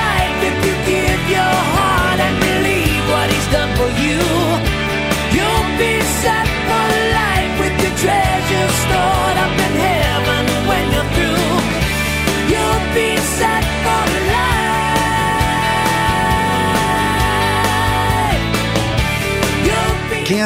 Life if you give your heart and believe what he's done for you.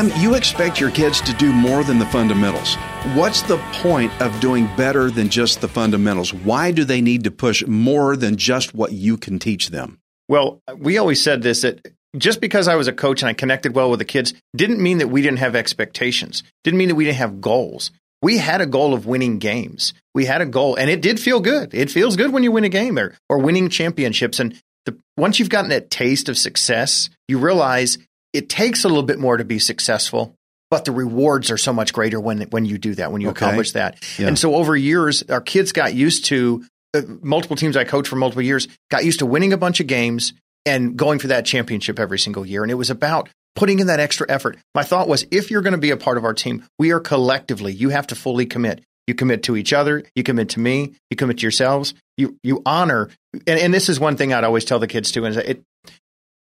Kam, you expect your kids to do more than the fundamentals. What's the point of doing better than just the fundamentals? Why do they need to push more than just what you can teach them? Well, we always said this that just because I was a coach and I connected well with the kids didn't mean that we didn't have expectations, didn't mean that we didn't have goals. We had a goal of winning games. We had a goal, and it did feel good. It feels good when you win a game or, or winning championships. And the, once you've gotten that taste of success, you realize it takes a little bit more to be successful, but the rewards are so much greater when when you do that, when you Okay. accomplish that. Yeah. And so over years, our kids got used to uh, multiple teams I coached for multiple years got used to winning a bunch of games and going for that championship every single year. And it was about putting in that extra effort. My thought was if you're going to be a part of our team, we are collectively, you have to fully commit. You commit to each other, you commit to me, you commit to yourselves, you you honor and, and this is one thing I'd always tell the kids too, that it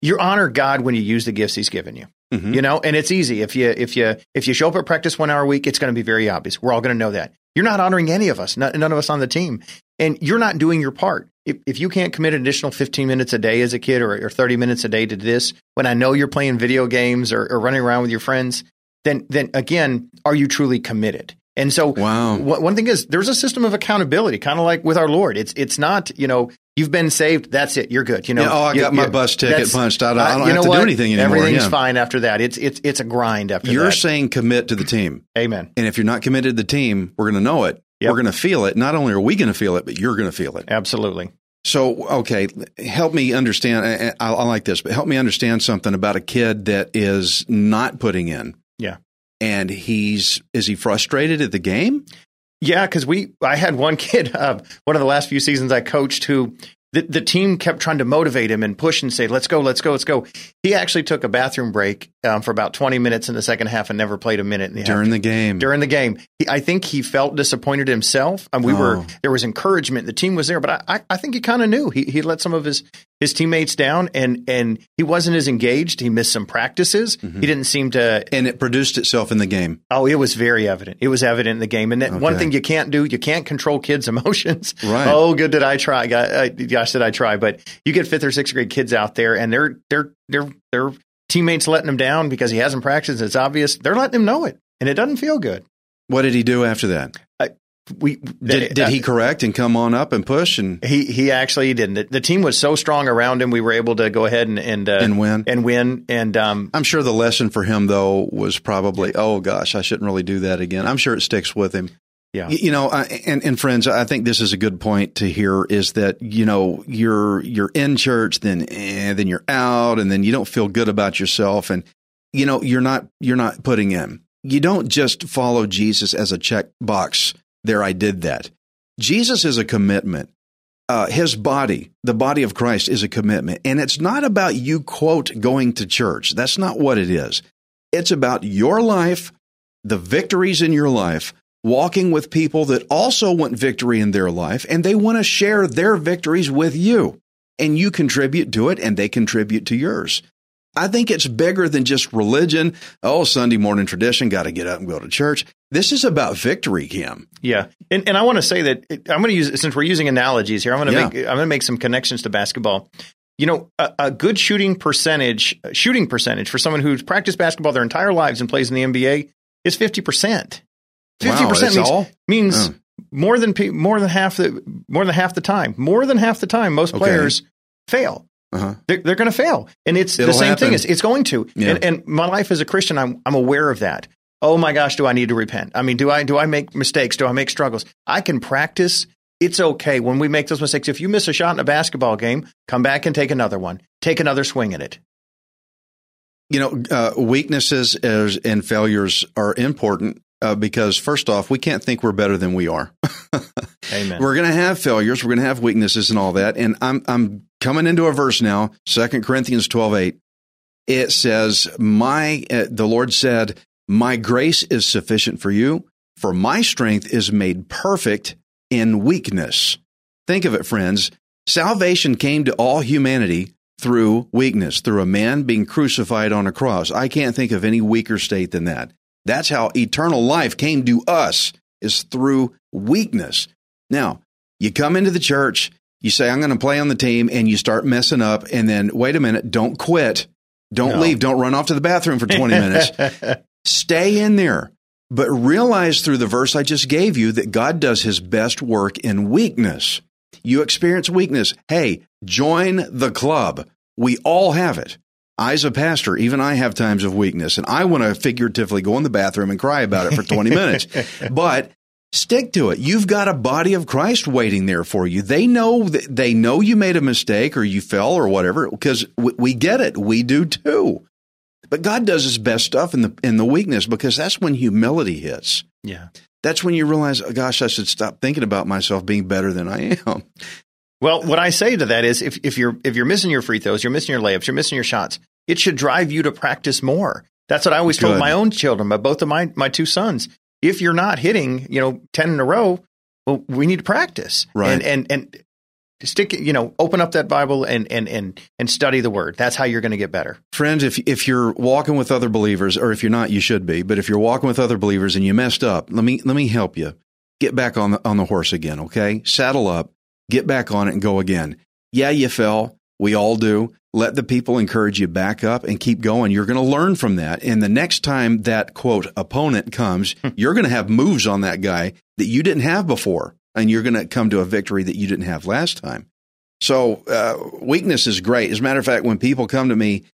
you honor God when you use the gifts He's given you. Mhm. You know, and it's easy if you if you if you show up at practice one hour a week, it's going to be very obvious. We're all going to know that you're not honoring any of us, none, none of us on the team, and you're not doing your part. If if you can't commit an additional 15 minutes a day as a kid or, or 30 minutes a day to this, when I know you're playing video games or, or running around with your friends, then then again, are you truly committed? And so, Wow. one one thing is there's a system of accountability, kind of like with our Lord. It's it's not you know you've been saved, that's it, you're good. You know, Yeah, oh, I You- got my you- bus ticket punched. I don't- I don't you have know to do anything anymore, Everything's yeah. fine after that. It's it's it's a grind after that. You're that. saying commit to the team. Amen. And if you're not committed to the team, we're going to know it. Yep. We're going to feel it. Not only are we going to feel it, but you're going to feel it. Absolutely. So, okay, help me understand. I I like this, but help me understand something about a kid that is not putting in. Yeah. And he's, is he frustrated at the game? Yeah, because we, I had one kid, uh, one of the last few seasons I coached who the, the team kept trying to motivate him and push and say, let's go, let's go, let's go. He actually took a bathroom break um, for about 20 minutes in the second half and never played a minute in the During the game. during the game. He, I think he felt disappointed himself. And we were Oh. there was encouragement. The team was there, but I, I, I think he kind of knew he he let some of his his teammates down, and and he wasn't as engaged. He missed some practices. Mm-hmm. He didn't seem to. and it produced itself in the game. Oh, it was very evident. It was evident in the game. And that one thing you can't do, you can't control kids' emotions. Right. Oh, good did I try? Go- Gosh, did I try? But you get fifth or sixth grade kids out there, and they're they're they're they're teammates letting him down because he hasn't practiced. It's obvious. They're letting him know it, and it doesn't feel good. What did he do after that? We Did, did he correct and come on up and push and, He he actually didn't. The, the team was so strong around him. We were able to go ahead and and, uh, And win. and win. And um, I'm sure the lesson for him though was probably, oh gosh, I shouldn't really do that again. I'm sure it sticks with him. yeah, You know, I, and, and friends, I think this is a good point to hear is that, you know, you're, you're in church, then, eh, then you're out and then you don't feel good about yourself. And, you know, you're not, you're not putting in. You don't just follow Jesus as a check box. There, I did that. Jesus is a commitment. Uh, his body, the body of Christ, is a commitment. And it's not about you, quote, going to church. That's not what it is. It's about your life, the victories in your life, walking with people that also want victory in their life, and they want to share their victories with you. And you contribute to it, and they contribute to yours. I think it's bigger than just religion. Oh, Sunday morning tradition, got to get up and go to church. This is about victory, Kam. yeah. And and I want to say that it- I'm going to use since we're using analogies here. I'm going to Yeah. make I'm going to make some connections to basketball. You know, a, a good shooting percentage shooting percentage for someone who's practiced basketball their entire lives and plays in the NBA is fifty percent. Fifty Wow, percent means, all? means more than more than half the more than half the time. More than half the time, most Okay. players fail. Uh-huh. They're, they're going to fail, and it's It'll the same happen. thing. It's, it's going to. Yeah. And, and my life as a Christian, I'm I'm aware of that. Oh my gosh, do I need to repent? I mean, do I do I make mistakes? Do I make struggles? I can practice It's okay when we make those mistakes. If you miss a shot in a basketball game, come back and take another one. Take another swing at it. You know, uh, weaknesses is, and failures are important uh, because, first off, we can't think we're better than we are. Amen. We're going to have failures. We're going to have weaknesses and all that. And I'm I'm coming into a verse now, Second Corinthians twelve eight. It says, "My uh, the Lord said, my grace is sufficient for you, for my strength is made perfect in weakness." Think of it, friends. Salvation came to all humanity through weakness, through a man being crucified on a cross. I can't think of any weaker state than that. That's how eternal life came to us is through weakness. Now, you come into the church, you say, I'm going to play on the team, and you start messing up. And then, wait a minute, don't quit. Don't No. leave. Don't run off to the bathroom for 20 minutes. Stay in there. But realize through the verse I just gave you that God does his best work in weakness. You experience weakness. Hey, join the club. We all have it. I, as a pastor, even I have times of weakness, and I want to figuratively go in the bathroom and cry about it for 20 minutes. But stick to it. You've got a body of Christ waiting there for you. They know that they know you made a mistake or you fell or whatever because we, we get it. We do too. But God does His best stuff in the in the weakness because that's when humility hits. yeah. That's when you realize, oh, gosh, I should stop thinking about myself being better than I am. Well, what I say to that is if, if you're if you're missing your free throws, you're missing your layups, you're missing your shots, it should drive you to practice more. That's what I always told my own children, but both of my my two sons. If you're not hitting, you know, ten in a row, well, we need to practice. Right. And and and stick you know, open up that Bible and and and and study the word. That's how you're gonna get better. Friends, if if you're walking with other believers, or if you're not, you should be. But if you're walking with other believers and you messed up, let me let me help you. Get back on the on the horse again, okay? Saddle up, get back on it, and go again. Yeah, you fell. We all do. Let the people encourage you back up and keep going. You're going to learn from that. And the next time that quote opponent comes, hmm. you're going to have moves on that guy that you didn't have before, and you're going to come to a victory that you didn't have last time. So uh, weakness is great. As a matter of fact, when people come to me,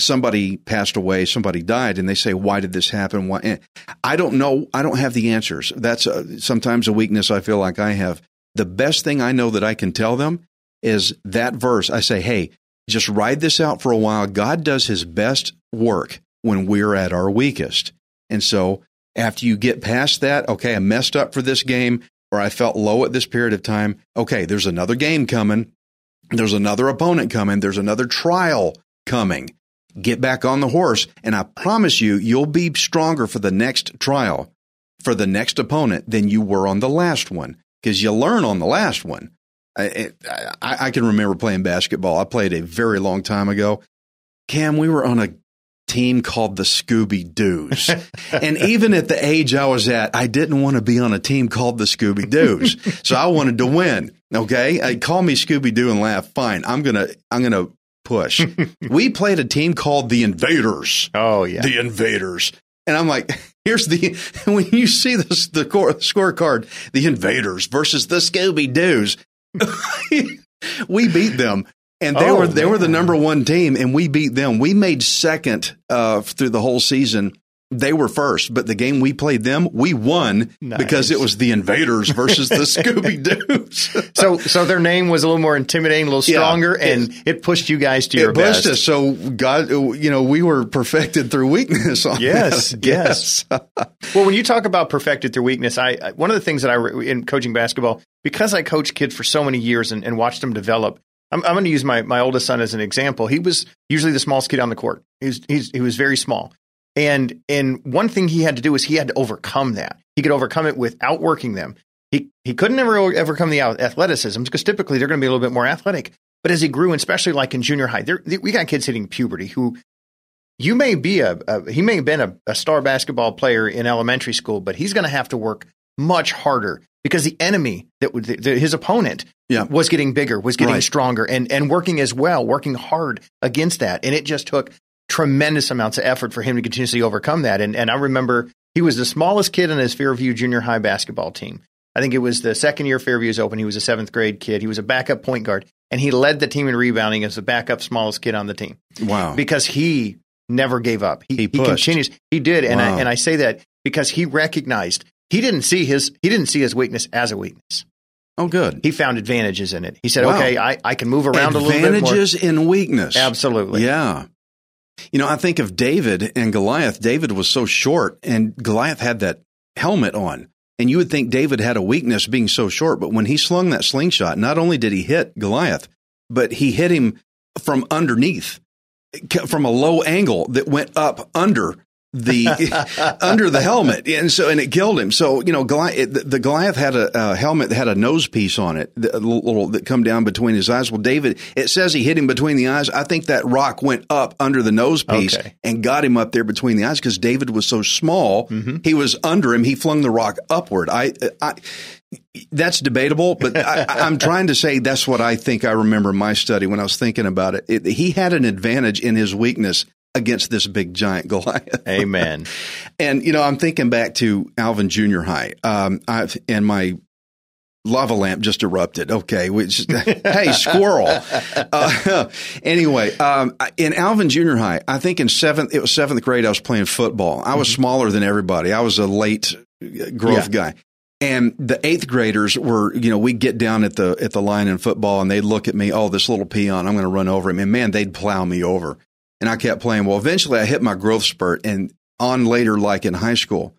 somebody passed away, somebody died, and they say, "Why did this happen?" Why? and I don't know. I don't have the answers. That's a, sometimes a weakness I feel like I have. The best thing I know that I can tell them is that verse. I say, "Hey, just ride this out for a while. God does His best work when we're at our weakest." And so, after you get past that, okay, I messed up for this game, or I felt low at this period of time. Okay, there's another game coming. There's another opponent coming. There's another trial coming. Get back on the horse, and I promise you, you'll be stronger for the next trial, for the next opponent than you were on the last one, because you learn on the last one. I, I, I can remember playing basketball. I played a very long time ago. Kam, we were on a team called the Scooby Doos. and even at the age I was at, I didn't want to be on a team called the Scooby Doos. so I wanted to win. Okay. Uh, call me Scooby Doo and laugh. Fine. I'm going to, I'm going to push. we played a team called the Invaders. Oh yeah. The Invaders. And I'm like, here's the, when you see this, the score, scorecard, the Invaders versus the Scooby Doos, we beat them. And they Oh, were they were the number one team, and we beat them. We made second uh, through the whole season. They were first, but the game we played them, we won because it was the Invaders versus the Scooby Doos. so so their name was a little more intimidating, a little Yeah. stronger, and it pushed you guys to your it pushed best. us. So God, you know, we were perfected through weakness. On Yes, that. yes. Well, when you talk about perfected through weakness, I, I one of the things that I in coaching basketball because I coached kids for so many years and, and watched them develop. I'm, I'm going to use my my oldest son as an example. He was usually the smallest kid on the court. He's, he's he was very small, and and one thing he had to do was he had to overcome that. He could overcome it with outworking them. He he couldn't ever overcome the athleticism because typically they're going to be a little bit more athletic. But as he grew, and especially like in junior high, we got kids hitting puberty who you may be a, a he may have been a, a star basketball player in elementary school, but he's going to have to work much harder because the enemy that would the, his opponent Yeah. was getting bigger, was getting Right. stronger, and and working as well, working hard against that, and it just took tremendous amounts of effort for him to continuously overcome that. And and I remember he was the smallest kid on his Fairview junior high basketball team. I think it was the second year Fairview's open. He was a seventh grade kid. He was a backup point guard, and he led the team in rebounding as the backup smallest kid on the team Wow. because he never gave up. He, He he, continues. He did, and Wow. I and I say that because he recognized he didn't see his he didn't see his weakness as a weakness. Oh, good. He found advantages in it. He said, Wow. "Okay, I, I can move around a little bit. Advantages in weakness. Absolutely. Yeah. You know, I think of David and Goliath. David was so short, and Goliath had that helmet on. And you would think David had a weakness being so short, but when he slung that slingshot, not only did he hit Goliath, but he hit him from underneath, from a low angle that went up under the under the helmet, and so and it killed him. So you know, Goliath, the, the Goliath had a, a helmet that had a nose piece on it, the, a little that come down between his eyes. Well, David, it says he hit him between the eyes. I think that rock went up under the nose piece Okay. and got him up there between the eyes because David was so small. Mm-hmm. He was under him. He flung the rock upward. I, I that's debatable, but I, I'm trying to say that's what I think I remember in my study when I was thinking about it. it. He had an advantage in his weakness against this big giant Goliath. Amen. And you know, I'm thinking back to Alvin Junior High, um, I, and my lava lamp just erupted. Okay, which hey squirrel. Uh, anyway, um, in Alvin Junior High, I think in seventh, it was seventh grade. I was playing football. I was smaller than everybody. I was a late uh, growth guy. And the eighth graders were, you know, we'd get down at the at the line in football, and they'd look at me, oh, this little peon, I'm going to run over him, and man, they'd plow me over. And I kept playing. Well, eventually, I hit my growth spurt, and on later, like in high school,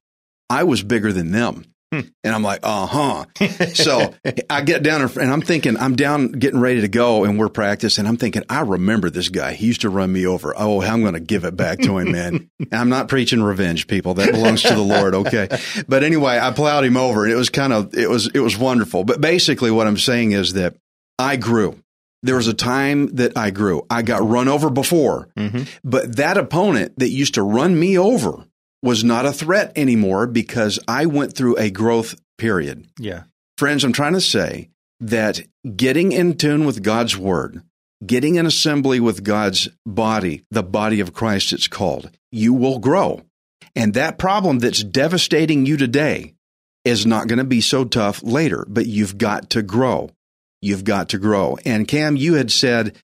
I was bigger than them. And I'm like, uh huh. so I get down and I'm thinking, I'm down getting ready to go and we're practicing. I'm thinking, I remember this guy. He used to run me over. Oh, I'm going to give it back to him, man. And I'm not preaching revenge, people. That belongs to the Lord. Okay. But anyway, I plowed him over and it was kind of, it was, it was wonderful. But basically what I'm saying is that I grew. There was a time that I grew. I got run over before, mm-hmm. but that opponent that used to run me over was not a threat anymore because I went through a growth period. Yeah. Friends, I'm trying to say that getting in tune with God's word, getting in assembly with God's body, the body of Christ, it's called, you will grow. And that problem that's devastating you today is not going to be so tough later, but you've got to grow. You've got to grow. And Kam, you had said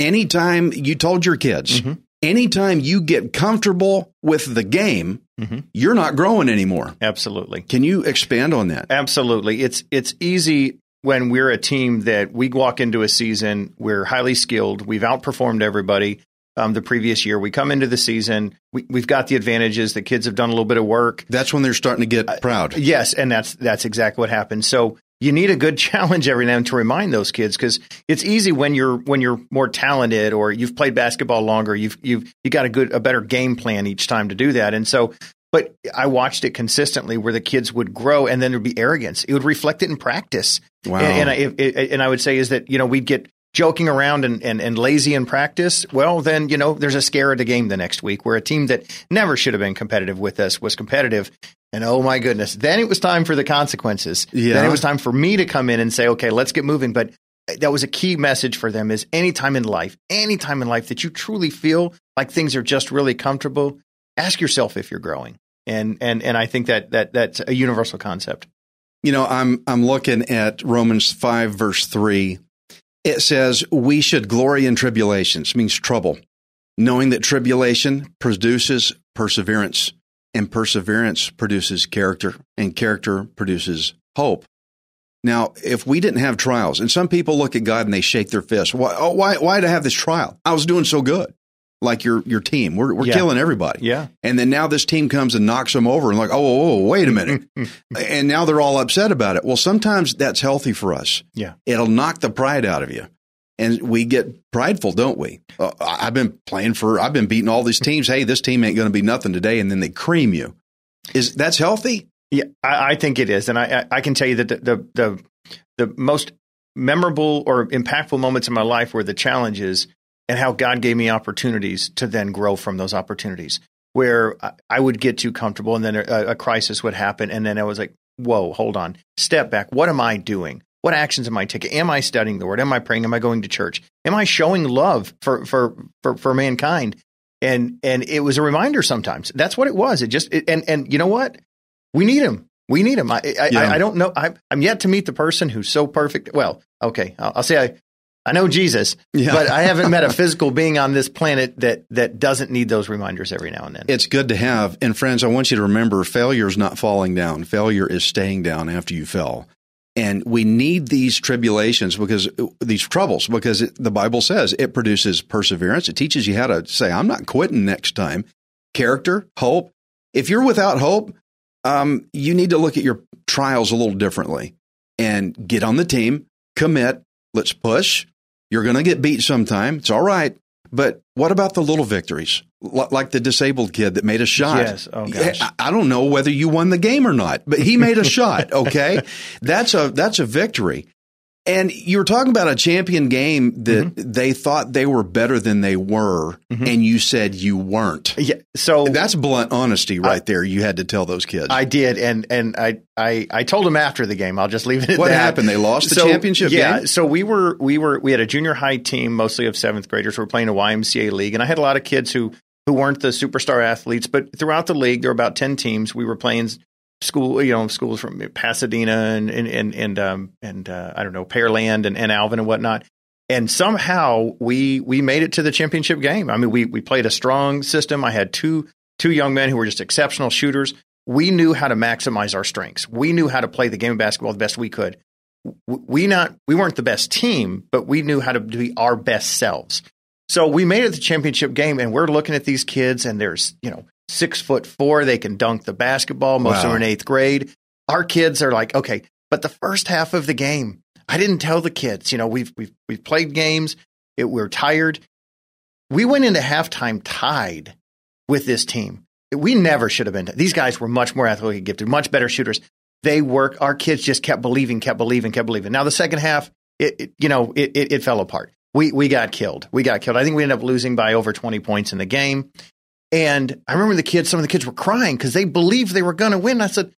anytime you told your kids, Mhm. anytime you get comfortable with the game, Mhm. you're not growing anymore. Absolutely. Can you expand on that? Absolutely. It's it's easy when we're a team that we walk into a season, we're highly skilled, we've outperformed everybody um, the previous year. We come into the season, we, we've got the advantages. The kids have done a little bit of work. That's when they're starting to get proud. Yes, and that's that's exactly what happens. So you need a good challenge every now and then to remind those kids because it's easy when you're when you're more talented or you've played basketball longer. You've you've you got a good a better game plan each time to do that. And so, but I watched it consistently where the kids would grow and then there'd be arrogance. It would reflect it in practice. Wow. And, and I, it, it- and I would say is that you know we'd get joking around and, and, and lazy in practice, well, then, you know, there's a scare at a game the next week where a team that never should have been competitive with us was competitive. And oh my goodness, then it was time for the consequences. Yeah. Then it was time for me to come in and say, okay, let's get moving. But eh, that was a key message for them is anytime in life, anytime in life that you truly feel like things are just really comfortable, ask yourself if you're growing. And, and, and I think that, that that's a universal concept. You know, I'm I'm looking at Romans 5 verse 3. It says, "We should glory in tribulations," means trouble, knowing that tribulation produces perseverance, and perseverance produces character, and character produces hope. Now, if we didn't have trials, and some people look at God and they shake their fist, why oh, why why did I have this trial? I was doing so good. Like your your team. We're we're Yeah. killing everybody. Yeah. And then now this team comes and knocks them over and like, oh, oh, oh, wait a minute. and now they're all upset about it. Well, sometimes that's healthy for us. Yeah. It'll knock the pride out of you. And we get prideful, don't we? Uh, I've been playing for, I've been beating all these teams. Hey, this team ain't going to be nothing today. And then they cream you. Is that's healthy? Yeah, I, I think it is, and I, I can tell you that the, the the the most memorable or impactful moments in my life were the challenges and how God gave me opportunities to then grow from those opportunities. Where I- I would get too comfortable, and then a, a crisis would happen, and then I was like, "Whoa, hold on, step back. What am I doing? What actions am I taking? Am I studying the Word? Am I praying? Am I going to church? Am I showing love for for for, for mankind?" And and it was a reminder. Sometimes that's what it was. It just it, and and you know what we need him. We need him. I I, Yeah. I, I don't know. I, I'm yet to meet the person who's so perfect. Well, okay, I'll, I'll say I I know Jesus, Yeah. but I haven't met a physical being on this planet that that doesn't need those reminders every now and then. It's good to have. And friends, I want you to remember failure is not falling down. Failure is staying down after you fell. And we need these tribulations because these troubles, because it, the Bible says it produces perseverance. It teaches you how to say, I'm not quitting next time. Character, hope. If you're without hope, um, you need to look at your trials a little differently and get on the team, commit, let's push. You're going to get beat sometime. It's all right. But what about the little victories? L- like the disabled kid that made a shot. Yes. Oh, gosh. I, I don't know whether you won the game or not, but he made a shot. Okay. That's a, that's a victory. And you were talking about a champion game that Mm-hmm. they thought they were better than they were, and you said you weren't. Yeah. So That's blunt honesty right there. You had to tell those kids. I did, and and I, I I told them after the game. I'll just leave it at that. What that. happened? They lost the So, championship yeah, game? so we were we were we had a junior high team, mostly of seventh graders. We were playing a YMCA league, and I had a lot of kids who who weren't the superstar athletes, but throughout the league, there were about ten teams. We were playing school, you know, schools from Pasadena and and and and, um, and uh, I don't know Pearland and, and Alvin and whatnot. And somehow we we made it to the championship game. I mean, we we played a strong system. I had two two young men who were just exceptional shooters. We knew how to maximize our strengths. We knew how to play the game of basketball the best we could. We not we weren't the best team, but we knew how to be our best selves. So we made it to the championship game, and we're looking at these kids, and there's you know six foot four, they can dunk the basketball. Most of them are in eighth grade. Our kids are like, okay, but the first half of the game, I didn't tell the kids. You know, we've we've we've played games. It, we're tired. We went into halftime tied with this team. We never should have been. These guys were much more athletically gifted, much better shooters. They work. Our kids just kept believing, kept believing, kept believing. Now the second half, it, it you know, it, it, it fell apart. We we got killed. We got killed. I think we ended up losing by over twenty points in the game. And I remember the kids. Some of the kids were crying because they believed they were going to win. I said,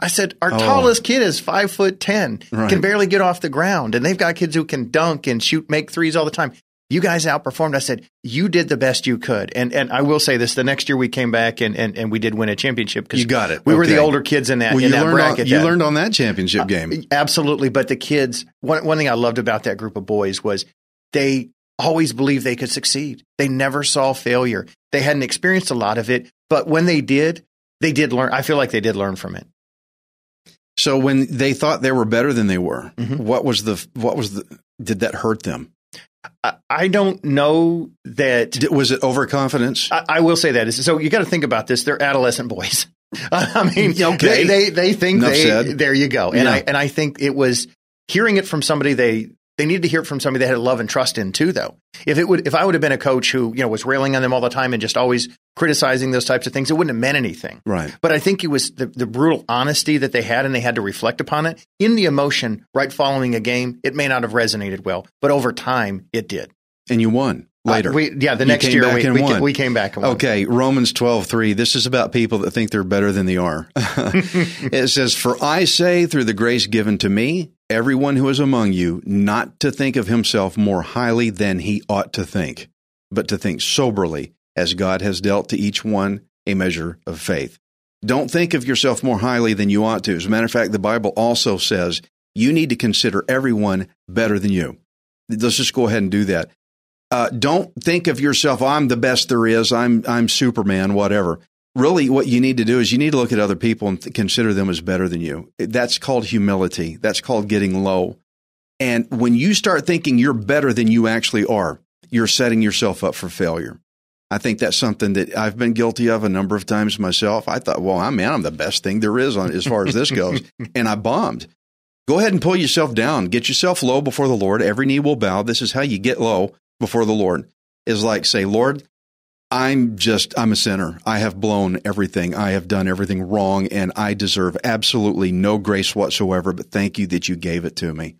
I said, our Oh. tallest kid is five foot ten, Right. can barely get off the ground, and they've got kids who can dunk and shoot, make threes all the time. You guys outperformed. I said, you did the best you could. And and I will say this: the next year we came back and and, and we did win a championship because You got it. We were the older kids in that well, in you that learned on, you learned on that championship uh, game. Absolutely. But the kids, one, one thing I loved about that group of boys was they always believed they could succeed. They never saw failure. They hadn't experienced a lot of it, but when they did, they did learn. I feel like they did learn from it. So when they thought they were better than they were, Mhm. what was the what was the did that hurt them? I, I don't know that. Did, was it overconfidence? I, I will say that is so. You got to think about this. They're adolescent boys. I mean, Okay. they, they they think Enough they. said. There you go. And Yeah. I and I think it was hearing it from somebody they they needed to hear it from somebody they had love and trust in too. Though, if it would if I would have been a coach who you know was railing on them all the time and just always criticizing those types of things, it wouldn't have meant anything. right. But I think it was the, the brutal honesty that they had, and they had to reflect upon it in the emotion right following a game. It may not have resonated well, but over time, it did. And you won later. Uh, we, yeah, the next year we, we, ca- we came back and won. Okay, Romans 12:3. This is about people that think they're better than they are. it says, "For I say through the grace given to me, everyone who is among you not to think of himself more highly than he ought to think, but to think soberly, as God has dealt to each one a measure of faith." Don't think of yourself more highly than you ought to. As a matter of fact, the Bible also says you need to consider everyone better than you. Let's just go ahead and do that uh, don't think of yourself i'm the best there is i'm i'm superman whatever really what you need to do is you need to look at other people and th- consider them as better than you. That's called humility. That's called getting low. And when you start thinking you're better than you actually are you're setting yourself up for failure. I think that's something that i've been guilty of a number of times myself. I thought well i'm man i'm the best thing there is on as far as this goes. And i bombed. Go ahead and pull yourself down. Get yourself low before the lord. Every knee will bow. This is how you get low before the Lord. Is like say, Lord, I'm just, I'm a sinner. I have blown everything. I have done everything wrong and I deserve absolutely no grace whatsoever, but thank you that you gave it to me.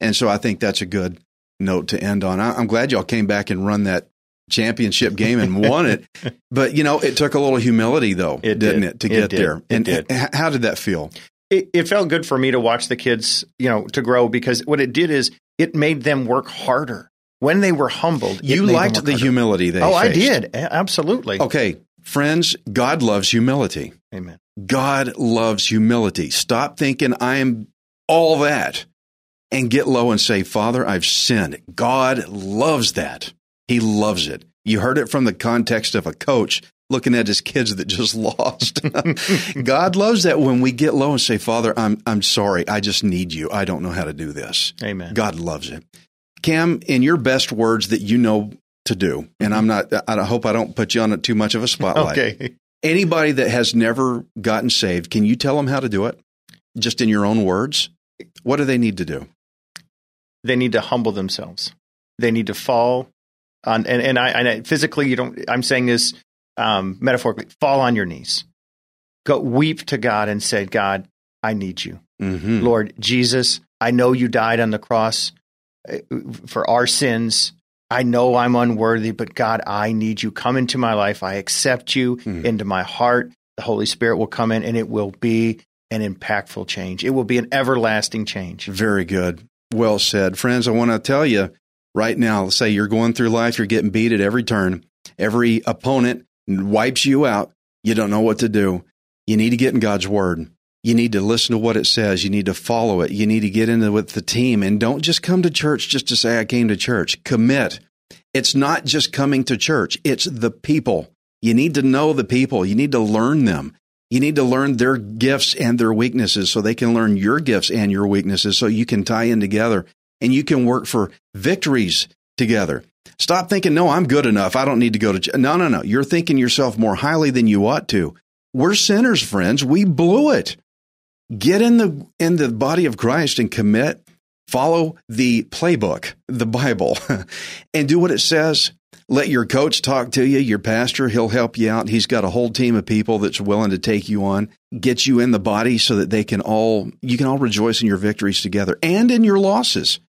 And so I think that's a good note to end on. I'm glad y'all came back and run that championship game and won it. But, you know, it took a little humility though, It didn't did. it, to It get did. there? It and did. how did that feel? It, it felt good for me to watch the kids, you know, to grow because what it did is it made them work harder. When they were humbled, You liked the humility they Oh, I did. Absolutely. Okay, friends, God loves humility. Amen. God loves humility. Stop thinking I am all that and get low and say, Father, I've sinned. God loves that. He loves it. You heard it from the context of a coach looking at his kids that just lost. God loves that when we get low and say, Father, I'm, I'm sorry. I just need you. I don't know how to do this. Amen. God loves it. Kam, in your best words that you know to do, and I'm not, I hope I don't put you on too much of a spotlight. Okay. Anybody that has never gotten saved, can you tell them how to do it? Just in your own words? What do they need to do? They need to humble themselves. They need to fall on, and, and I, and I physically, you don't, I'm saying this um, metaphorically, fall on your knees. Go weep to God and say, God, I need you. Mm-hmm. Lord Jesus, I know you died on the cross for our sins. I know I'm unworthy, but God, I need you. Come into my life. I accept you Mm. into my heart. The Holy Spirit will come in and it will be an impactful change. It will be an everlasting change. Very good. Well said. Friends, I want to tell you right now, let's say you're going through life, you're getting beat at every turn. Every opponent wipes you out. You don't know what to do. You need to get in God's word. You need to listen to what it says. You need to follow it. You need to get into with the team and don't just come to church just to say I came to church. Commit. It's not just coming to church. It's the people. You need to know the people. You need to learn them. You need to learn their gifts and their weaknesses so they can learn your gifts and your weaknesses so you can tie in together and you can work for victories together. Stop thinking, no, I'm good enough. I don't need to go to ch-. No, no, no. You're thinking yourself more highly than you ought to. We're sinners, friends. We blew it. Get in the in the body of Christ and commit. Follow the playbook, the Bible, and do what it says. Let your coach talk to you, your pastor, he'll help you out. He's got a whole team of people that's willing to take you on, get you in the body so that they can all you can all rejoice in your victories together and in your losses.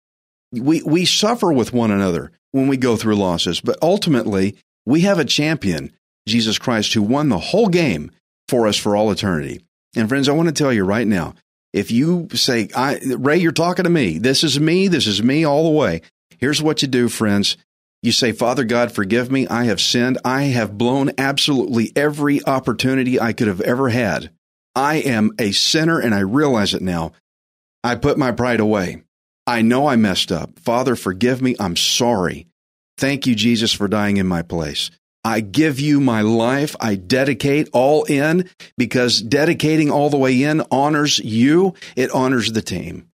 We we suffer with one another when we go through losses, but ultimately we have a champion, Jesus Christ, who won the whole game for us for all eternity. And friends, I want to tell you right now, if you say, I, Ray, you're talking to me. This is me. This is me all the way. Here's what you do, friends. You say, Father God, forgive me. I have sinned. I have blown absolutely every opportunity I could have ever had. I am a sinner and I realize it now. I put my pride away. I know I messed up. Father, forgive me. I'm sorry. Thank you, Jesus, for dying in my place. I give you my life. I dedicate all in because dedicating all the way in honors you. It honors the team.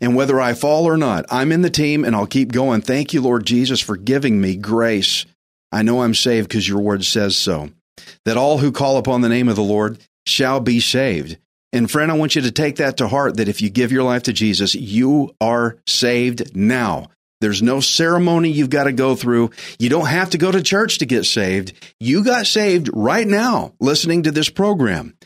And whether I fall or not, I'm in the team and I'll keep going. Thank you, Lord Jesus, for giving me grace. I know I'm saved because your word says so. That all who call upon the name of the Lord shall be saved. And friend, I want you to take that to heart that if you give your life to Jesus, you are saved now. There's no ceremony you've got to go through. You don't have to go to church to get saved. You got saved right now listening to this program.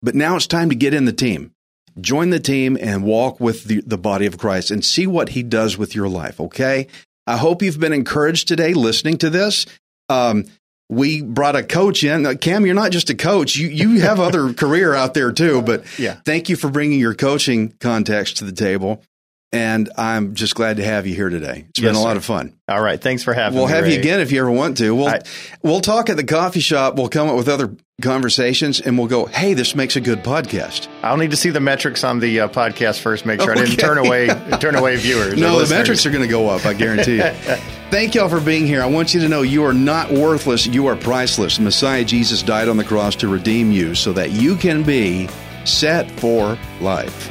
But now it's time to get in the team. Join the team and walk with the, the body of Christ and see what he does with your life, okay? I hope you've been encouraged today listening to this. Um, we brought a coach in. Kam, you're not just a coach. You you have other career out there too. But Yeah. thank you for bringing your coaching context to the table. And I'm just glad to have you here today. It's been Yes, a lot sir. of fun. All right. Thanks for having me. We'll have Ray. you again if you ever want to. We'll I- we'll talk at the coffee shop. We'll come up with other conversations, and we'll go. Hey, this makes a good podcast. I'll need to see the metrics on the uh, podcast first. Make sure I didn't turn away turn away viewers. No, the metrics are going to go up. I guarantee you. Thank y'all for being here. I want you to know you are not worthless. You are priceless. Messiah Jesus died on the cross to redeem you so that you can be set for life.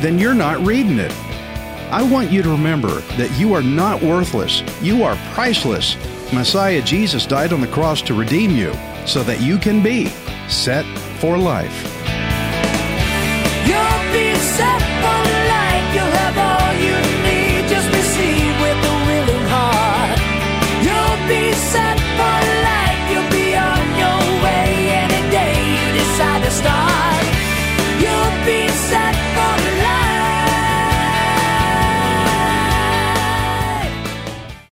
then you're not reading it. I want you to remember that you are not worthless. You are priceless. Messiah Jesus died on the cross to redeem you so that you can be set for life. You'll be set for